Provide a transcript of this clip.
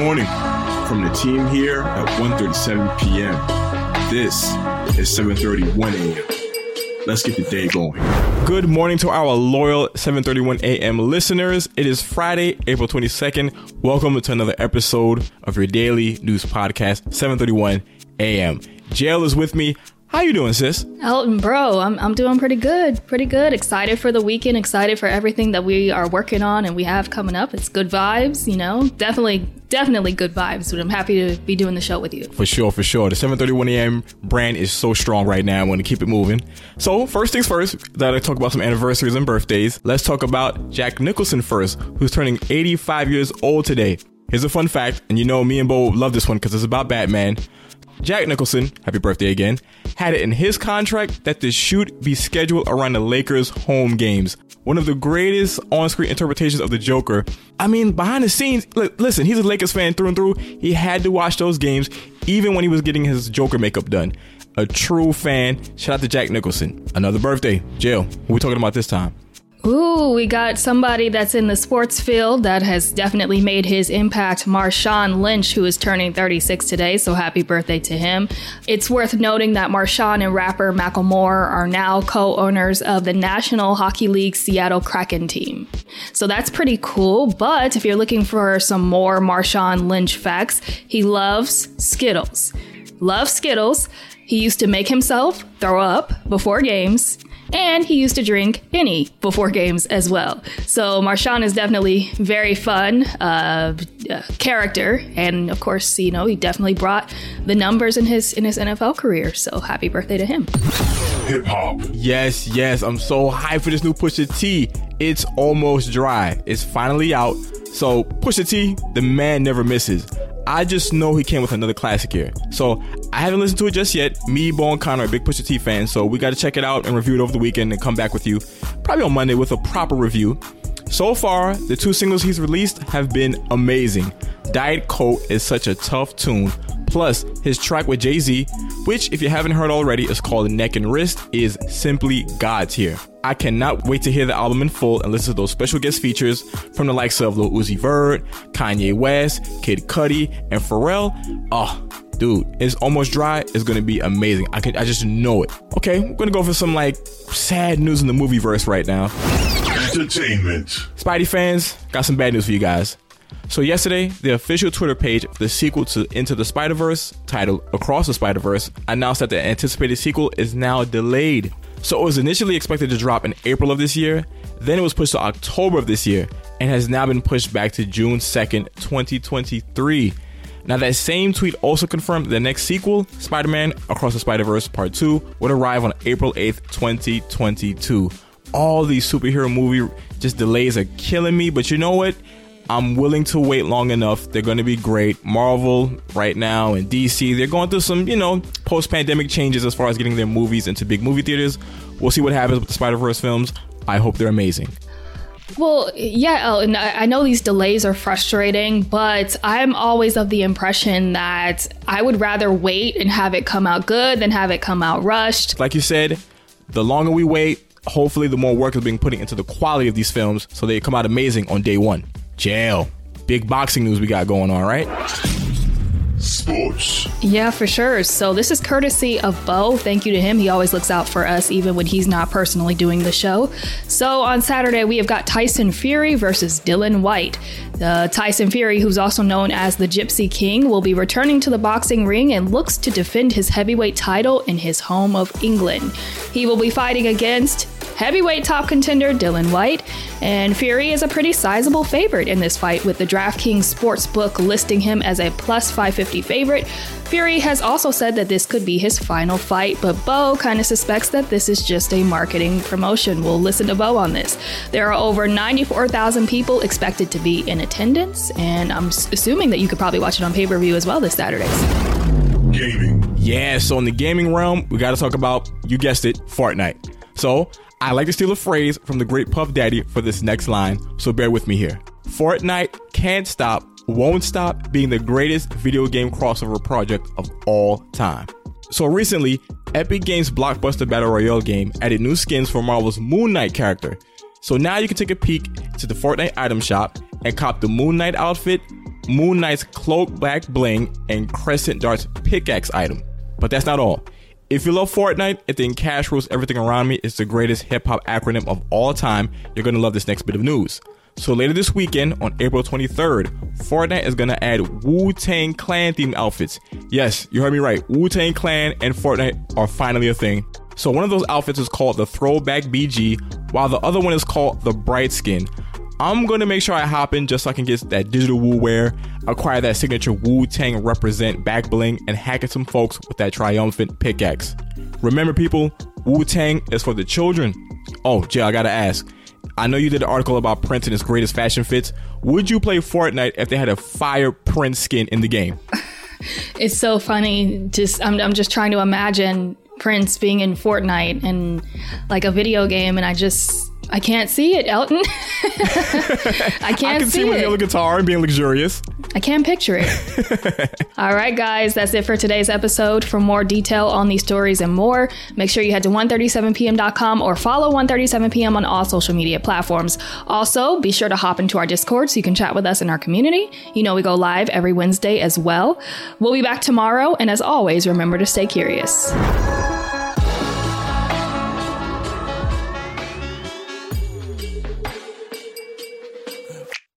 morning from the team here at 1.37 p.m. This is 7.31 a.m. Let's get the day going. Good morning to our loyal 7:31 a.m. listeners. It is Friday, April 22nd. Welcome to another episode of your daily news podcast, 7:31 a.m. Jail is with me. How you doing, sis? Elton, bro, I'm, I'm doing pretty good. Pretty good. Excited for the weekend. Excited for everything that we are working on and we have coming up. It's good vibes, you know. Definitely, definitely good vibes. But I'm happy to be doing the show with you. For sure, for sure. The 7:31 a.m. brand is so strong right now. I want to keep it moving. So first things first, that I talk about some anniversaries and birthdays. Let's talk about Jack Nicholson first, who's turning 85 years old today. Here's a fun fact, and you know me and Bo love this one because it's about Batman. Jack Nicholson, happy birthday again, had it in his contract that the shoot be scheduled around the Lakers' home games. One of the greatest on-screen interpretations of the Joker. I mean, behind the scenes, listen, he's a Lakers fan through and through. He had to watch those games even when he was getting his Joker makeup done. A true fan. Shout out to Jack Nicholson. Another birthday. Jail. What we talking about this time? Ooh, we got somebody that's in the sports field that has definitely made his impact. Marshawn Lynch, who is turning 36 today, so happy birthday to him. It's worth noting that Marshawn and rapper Macklemore are now co-owners of the National Hockey League Seattle Kraken team. So that's pretty cool, but if you're looking for some more Marshawn Lynch facts, he loves Skittles. Loves Skittles. He used to make himself throw up before games and he used to drink any before games as well. So Marshawn is definitely very fun uh, uh, character, and of course, you know, he definitely brought the numbers in his in his NFL career. So happy birthday to him. Hip hop. Yes, yes, I'm so hyped for this new Pusha T. It's almost dry. It's finally out. So Pusha T, the man never misses. I just know he came with another classic here. So I haven't listened to it just yet. Me, Bo, and Connor are big Pusha T fans, so we got to check it out and review it over the weekend and come back with you probably on Monday with a proper review. So far, the two singles he's released have been amazing. Diet Coke is such a tough tune. Plus, his track with Jay Z, which, if you haven't heard already, is called Neck and Wrist, is simply God's here. I cannot wait to hear the album in full and listen to those special guest features from the likes of Lil Uzi Vert, Kanye West, Kid Cudi, and Pharrell. Oh, dude, it's almost dry. It's gonna be amazing. I can, I just know it. Okay, we're gonna go for some like sad news in the movie verse right now. Entertainment. Spidey fans, got some bad news for you guys. So yesterday, the official Twitter page for the sequel to Into the Spider-Verse, titled Across the Spider-Verse, announced that the anticipated sequel is now delayed. So it was initially expected to drop in April of this year, then it was pushed to October of this year, and has now been pushed back to June 2nd, 2023. Now, that same tweet also confirmed the next sequel, Spider Man Across the Spider Verse Part 2, would arrive on April 8th, 2022. All these superhero movie just delays are killing me, but you know what? I'm willing to wait long enough. They're going to be great. Marvel right now and DC, they're going through some, you know, post pandemic changes as far as getting their movies into big movie theaters. We'll see what happens with the Spider Verse films. I hope they're amazing. Well, yeah, oh, and I know these delays are frustrating, but I'm always of the impression that I would rather wait and have it come out good than have it come out rushed. Like you said, the longer we wait, hopefully the more work is being put into the quality of these films so they come out amazing on day one. Jail. Big boxing news we got going on, right? Sports. Yeah, for sure. So this is courtesy of Bo. Thank you to him. He always looks out for us, even when he's not personally doing the show. So on Saturday, we have got Tyson Fury versus Dillian Whyte. Uh, Tyson Fury, who's also known as the Gypsy King, will be returning to the boxing ring and looks to defend his heavyweight title in his home of England. He will be fighting against heavyweight top contender Dillian Whyte, and Fury is a pretty sizable favorite in this fight, with the DraftKings Sportsbook listing him as a plus 550 favorite. Fury has also said that this could be his final fight, but Bo kind of suspects that this is just a marketing promotion. We'll listen to Bo on this. There are over 94,000 people expected to be in attendance, and I'm assuming that you could probably watch it on pay per view as well this Saturday. Gaming. Yeah, so in the gaming realm, we got to talk about, you guessed it, Fortnite. So I like to steal a phrase from the great Puff Daddy for this next line, so bear with me here. Fortnite can't stop, won't stop being the greatest video game crossover project of all time. So recently, Epic Games' blockbuster battle royale game added new skins for Marvel's Moon Knight character. So now you can take a peek to the Fortnite item shop and cop the Moon Knight outfit, Moon Knight's cloak back bling and Crescent Dart's pickaxe item. But that's not all. If you love Fortnite and think Cash Rules Everything Around Me is the greatest hip hop acronym of all time, you're gonna love this next bit of news. So later this weekend, on April 23rd, Fortnite is gonna add Wu Tang Clan themed outfits. Yes, you heard me right. Wu Tang Clan and Fortnite are finally a thing. So one of those outfits is called the Throwback BG, while the other one is called the Bright Skin. I'm gonna make sure I hop in just so I can get that digital Wu wear, acquire that signature Wu Tang represent back bling, and hack at some folks with that triumphant pickaxe. Remember, people, Wu Tang is for the children. Oh, Jay, I gotta ask. I know you did an article about Prince and his greatest fashion fits. Would you play Fortnite if they had a fire Prince skin in the game? it's so funny. Just I'm, I'm just trying to imagine Prince being in Fortnite and like a video game, and I just I can't see it, Elton. I can't see it. I can see, see with it. the guitar and being luxurious. I can't picture it. All right, guys, that's it for today's episode. For more detail on these stories and more, make sure you head to 137pm.com or follow 137pm on all social media platforms. Also, be sure to hop into our Discord so you can chat with us in our community. You know, we go live every Wednesday as well. We'll be back tomorrow, and as always, remember to stay curious.